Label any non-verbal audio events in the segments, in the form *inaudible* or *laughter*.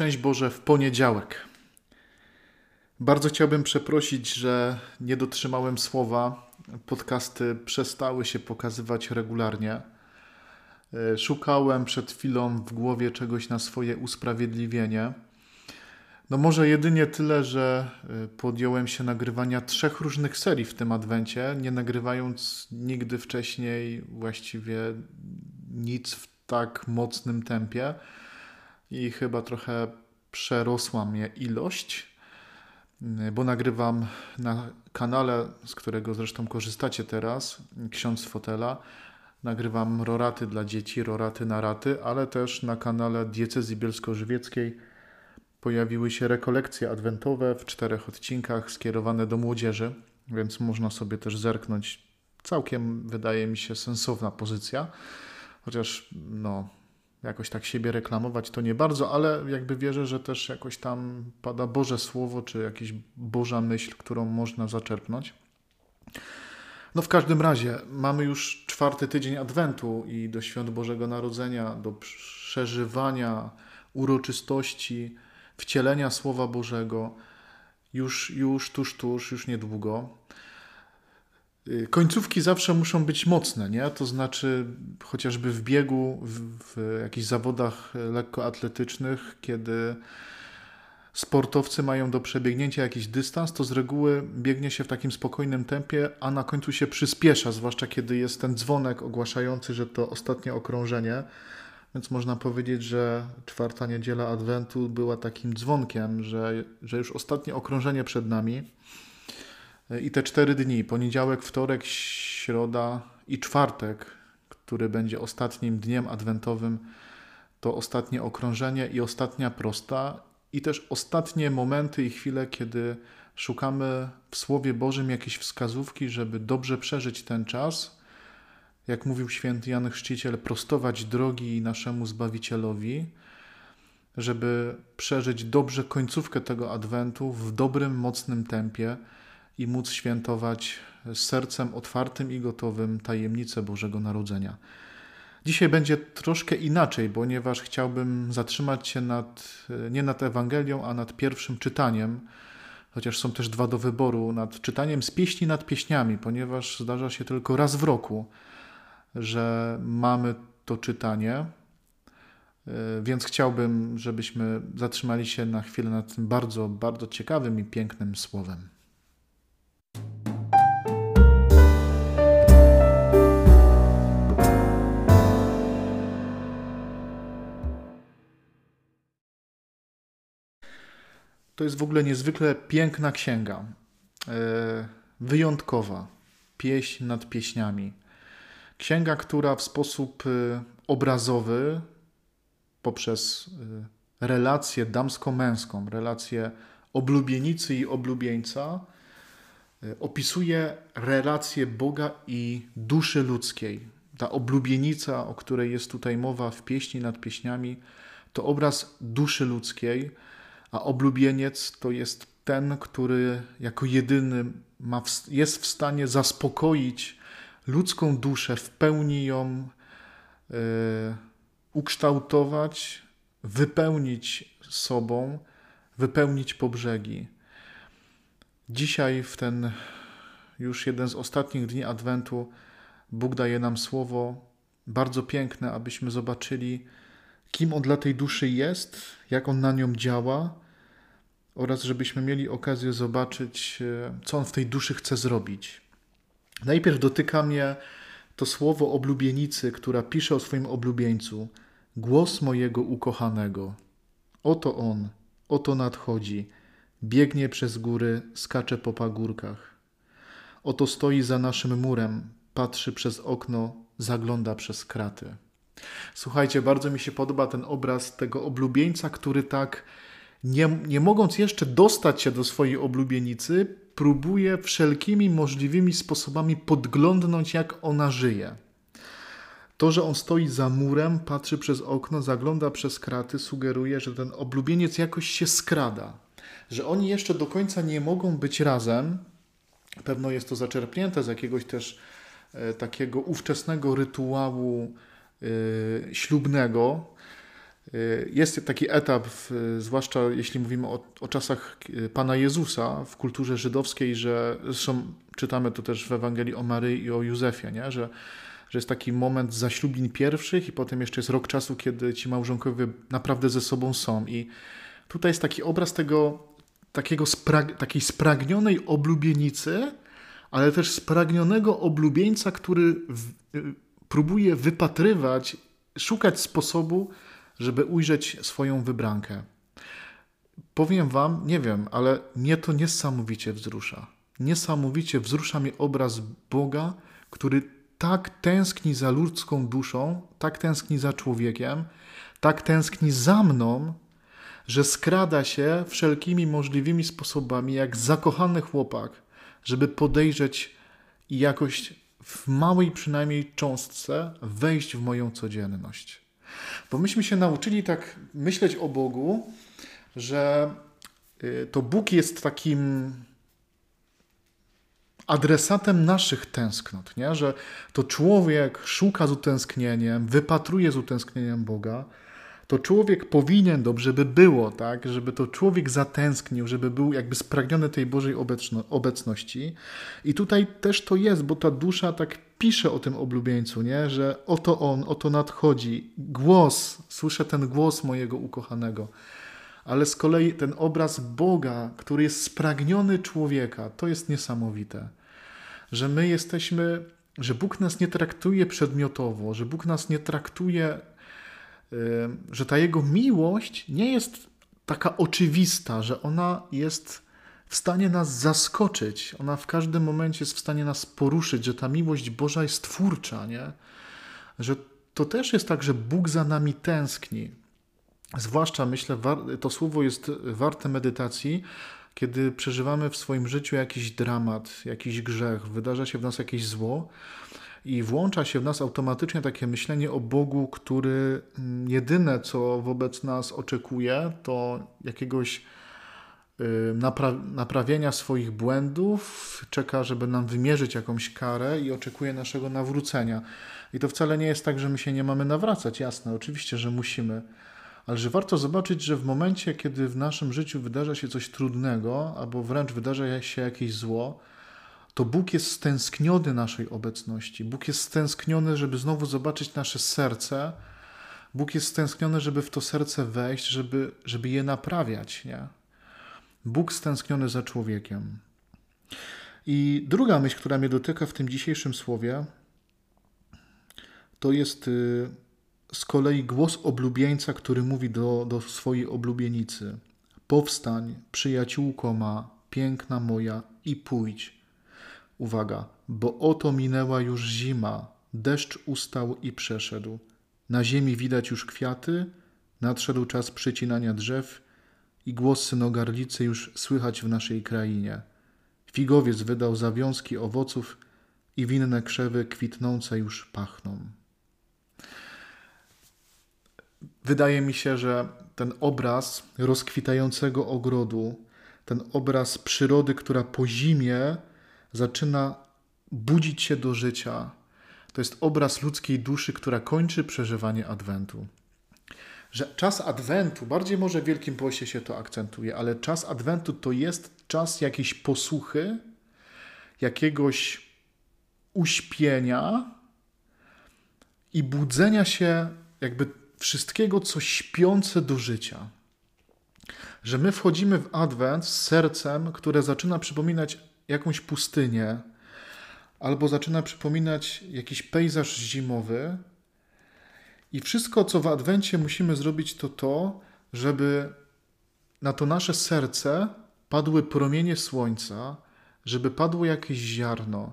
Szczęść Boże w poniedziałek. Bardzo chciałbym przeprosić, że nie dotrzymałem słowa. Podcasty przestały się pokazywać regularnie. E, szukałem przed chwilą w głowie czegoś na swoje usprawiedliwienie. No może jedynie tyle, że e, podjąłem się nagrywania trzech różnych serii w tym adwencie, nie nagrywając nigdy wcześniej właściwie nic w tak mocnym tempie i chyba trochę przerosła mnie ilość, bo nagrywam na kanale, z którego zresztą korzystacie teraz, Ksiądz Fotela. Nagrywam roraty dla dzieci, roraty na raty, ale też na kanale Diecezji Bielsko-Żywieckiej pojawiły się rekolekcje adwentowe w czterech odcinkach skierowane do młodzieży, więc można sobie też zerknąć. Całkiem wydaje mi się sensowna pozycja, chociaż no, jakoś tak siebie reklamować to nie bardzo, ale jakby wierzę, że też jakoś tam pada Boże Słowo, czy jakaś Boża myśl, którą można zaczerpnąć. No w każdym razie mamy już czwarty tydzień Adwentu i do Świąt Bożego Narodzenia, do przeżywania uroczystości, wcielenia Słowa Bożego już, już tuż, tuż, już niedługo. Y, końcówki zawsze muszą być mocne, nie? To znaczy chociażby w biegu, w, w jakichś zawodach lekkoatletycznych, kiedy sportowcy mają do przebiegnięcia jakiś dystans, to z reguły biegnie się w takim spokojnym tempie, a na końcu się przyspiesza, zwłaszcza kiedy jest ten dzwonek ogłaszający, że to ostatnie okrążenie. Więc można powiedzieć, że czwarta niedziela Adwentu była takim dzwonkiem, że, że już ostatnie okrążenie przed nami. I te cztery dni, poniedziałek, wtorek, środa i czwartek, który będzie ostatnim dniem adwentowym, to ostatnie okrążenie i ostatnia prosta, i też ostatnie momenty i chwile, kiedy szukamy w Słowie Bożym jakieś wskazówki, żeby dobrze przeżyć ten czas. Jak mówił święty Jan Chrzciciel, prostować drogi naszemu Zbawicielowi, żeby przeżyć dobrze końcówkę tego adwentu w dobrym, mocnym tempie i móc świętować z sercem otwartym i gotowym tajemnicę Bożego Narodzenia. Dzisiaj będzie troszkę inaczej, ponieważ chciałbym zatrzymać się nad, nie nad Ewangelią, a nad pierwszym czytaniem, chociaż są też dwa do wyboru, nad czytaniem z pieśni nad pieśniami, ponieważ zdarza się tylko raz w roku, że mamy to czytanie. Więc chciałbym, żebyśmy zatrzymali się na chwilę nad tym bardzo, bardzo ciekawym i pięknym słowem. To jest w ogóle niezwykle piękna księga. E, wyjątkowa. Pieśń nad pieśniami. Księga, która w sposób e, obrazowy, poprzez e, relację damsko-męską, relację oblubienicy i oblubieńca, opisuje relację Boga i duszy ludzkiej. Ta oblubienica, o której jest tutaj mowa w pieśni nad pieśniami, to obraz duszy ludzkiej a oblubieniec to jest ten, który jako jedyny ma, jest w stanie zaspokoić ludzką duszę, w pełni ją y, ukształtować, wypełnić sobą, wypełnić po brzegi. Dzisiaj, w ten już jeden z ostatnich dni Adwentu, Bóg daje nam słowo bardzo piękne, abyśmy zobaczyli, kim on dla tej duszy jest, jak on na nią działa oraz żebyśmy mieli okazję zobaczyć, e, co on w tej duszy chce zrobić. Najpierw dotyka mnie to słowo oblubienicy, która pisze o swoim oblubieńcu: Głos mojego ukochanego. Oto on, oto nadchodzi, biegnie przez góry, skacze po pagórkach. Oto stoi za naszym murem, patrzy przez okno, zagląda przez kraty. Słuchajcie, bardzo mi się podoba ten obraz tego oblubieńca, który tak nie, nie mogąc jeszcze dostać się do swojej oblubienicy, próbuje wszelkimi możliwymi sposobami podglądnąć, jak ona żyje. To, że on stoi za murem, patrzy przez okno, zagląda przez kraty, sugeruje, że ten oblubieniec jakoś się skrada, że oni jeszcze do końca nie mogą być razem. Pewno jest to zaczerpnięte z jakiegoś też e, takiego ówczesnego rytuału ślubnego, Y, jest taki etap, zwłaszcza jeśli mówimy o, o, czasach y, Pana Jezusa w kulturze żydowskiej, że zresztą czytamy to też w Ewangelii o Maryi i o Józefie, nie? Że, że jest taki moment zaślubin pierwszych i potem jeszcze jest rok czasu, kiedy ci małżonkowie naprawdę ze sobą są. I tutaj jest taki obraz tego takiego sprag takiej spragnionej oblubienicy, ale też spragnionego oblubieńca, który w, y, próbuje wypatrywać, szukać sposobu, żeby ujrzeć swoją wybrankę. Powiem Wam, nie wiem, ale mnie to niesamowicie wzrusza. Niesamowicie wzrusza mnie obraz Boga, który tak tęskni za ludzką duszą, tak tęskni za człowiekiem, tak tęskni za mną, że skrada się wszelkimi możliwymi sposobami, jak zakochany chłopak, żeby podejrzeć i jakoś w małej przynajmniej cząstce wejść w moją codzienność. Bo myśmy się nauczyli tak myśleć o Bogu, że y, to Bóg jest takim adresatem naszych tęsknot, nie? że to człowiek szuka z utęsknieniem, wypatruje z utęsknieniem Boga, to człowiek powinien dobrze by było, tak, żeby to człowiek zatęsknił, żeby był jakby spragniony tej Bożej obecności. I tutaj też to jest, bo ta dusza tak pisze o tym oblubieńcu, nie? że oto on, oto nadchodzi. Głos, słyszę ten głos mojego ukochanego. Ale z kolei ten obraz Boga, który jest spragniony człowieka, to jest niesamowite. Że my jesteśmy, że Bóg nas nie traktuje przedmiotowo, że Bóg nas nie traktuje że ta jego miłość nie jest taka oczywista, że ona jest w stanie nas zaskoczyć, ona w każdym momencie jest w stanie nas poruszyć, że ta miłość Boża jest twórcza, nie? Że to też jest tak, że Bóg za nami tęskni. Zwłaszcza myślę, to słowo jest warte medytacji, kiedy przeżywamy w swoim życiu jakiś dramat, jakiś grzech, wydarza się w nas jakieś zło i włącza się w nas automatycznie takie myślenie o Bogu, który mm, jedyne, co wobec nas oczekuje, to jakiegoś y, napra- naprawienia swoich błędów, czeka, żeby nam wymierzyć jakąś karę i oczekuje naszego nawrócenia. I to wcale nie jest tak, że my się nie mamy nawracać, jasne, oczywiście, że musimy, ale że warto zobaczyć, że w momencie, kiedy w naszym życiu wydarza się coś trudnego, albo wręcz wydarza się jakieś zło, to Bóg jest stęskniony naszej obecności. Bóg jest stęskniony, żeby znowu zobaczyć nasze serce. Bóg jest stęskniony, żeby w to serce wejść, żeby, żeby je naprawiać. Nie? Bóg stęskniony za człowiekiem. I druga myśl, która mnie dotyka w tym dzisiejszym słowie, to jest y, z kolei głos oblubieńca, który mówi do, do swojej oblubienicy: Powstań, przyjaciółko ma, piękna moja, i pójdź Uwaga, bo oto minęła już zima, deszcz ustał i przeszedł. Na ziemi widać już kwiaty, nadszedł czas przycinania drzew i głos synogarlicy już słychać w naszej krainie. Figowiec wydał zawiązki owoców i winne krzewy kwitnące już pachną. Wydaje mi się, że ten obraz rozkwitającego ogrodu, ten obraz przyrody, która po zimie zaczyna budzić się do życia. To jest obraz ludzkiej duszy, która kończy przeżywanie Adwentu. Że czas Adwentu, bardziej może w Wielkim Poście się to akcentuje, ale czas Adwentu to jest czas jakiejś posłuchy, jakiegoś uśpienia i budzenia się jakby wszystkiego, co śpiące do życia. Że my wchodzimy w Adwent z sercem, które zaczyna przypominać jakąś pustynię, albo zaczyna przypominać jakiś pejzaż zimowy. I wszystko, co w Adwencie musimy zrobić, to to, żeby na to nasze serce padły promienie słońca, żeby padło jakieś ziarno,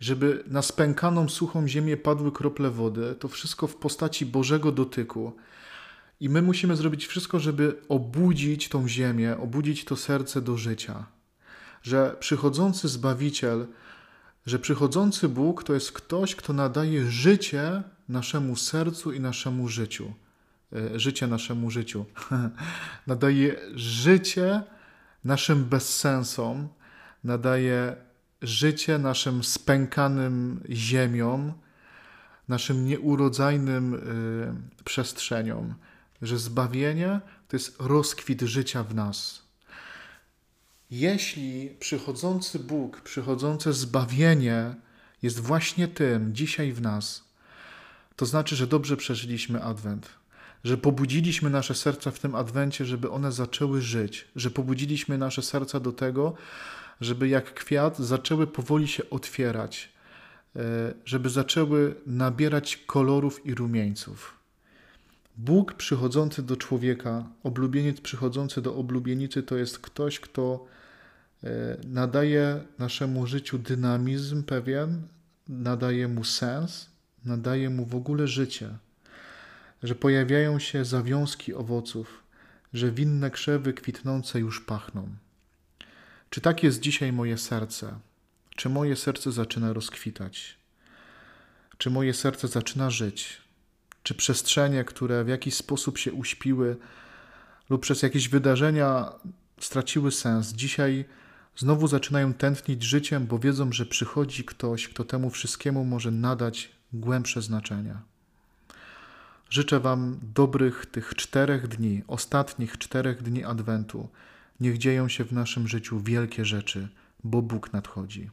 żeby na spękaną, suchą ziemię padły krople wody. To wszystko w postaci Bożego dotyku. I my musimy zrobić wszystko, żeby obudzić tą ziemię, obudzić to serce do życia że przychodzący Zbawiciel, że przychodzący Bóg to jest ktoś, kto nadaje życie naszemu sercu i naszemu życiu. E, życie naszemu życiu. *laughs* nadaje życie naszym bezsensom, nadaje życie naszym spękanym ziemiom, naszym nieurodzajnym y, przestrzeniom. że zbawienie to jest rozkwit życia w nas. Jeśli przychodzący Bóg, przychodzące zbawienie jest właśnie tym dzisiaj w nas, to znaczy, że dobrze przeżyliśmy Adwent, że pobudziliśmy nasze serca w tym Adwencie, żeby one zaczęły żyć, że pobudziliśmy nasze serca do tego, żeby jak kwiat zaczęły powoli się otwierać, e, żeby zaczęły nabierać kolorów i rumieńców. Bóg przychodzący do człowieka, oblubieniec przychodzący do oblubienicy, to jest ktoś, kto e, nadaje naszemu życiu dynamizm pewien, nadaje mu sens, nadaje mu w ogóle życie, że pojawiają się zawiązki owoców, że winne krzewy kwitnące już pachną. Czy tak jest dzisiaj moje serce? Czy moje serce zaczyna rozkwitać? Czy moje serce zaczyna żyć? Czy przestrzenie, które w jakiś sposób się uśpiły lub przez jakieś wydarzenia straciły sens, dzisiaj znowu zaczynają tętnić życiem, bo wiedzą, że przychodzi ktoś, kto temu wszystkiemu może nadać głębsze znaczenia. Życzę Wam dobrych tych czterech dni, ostatnich czterech dni Adwentu. Niech dzieją się w naszym życiu wielkie rzeczy, bo Bóg nadchodzi.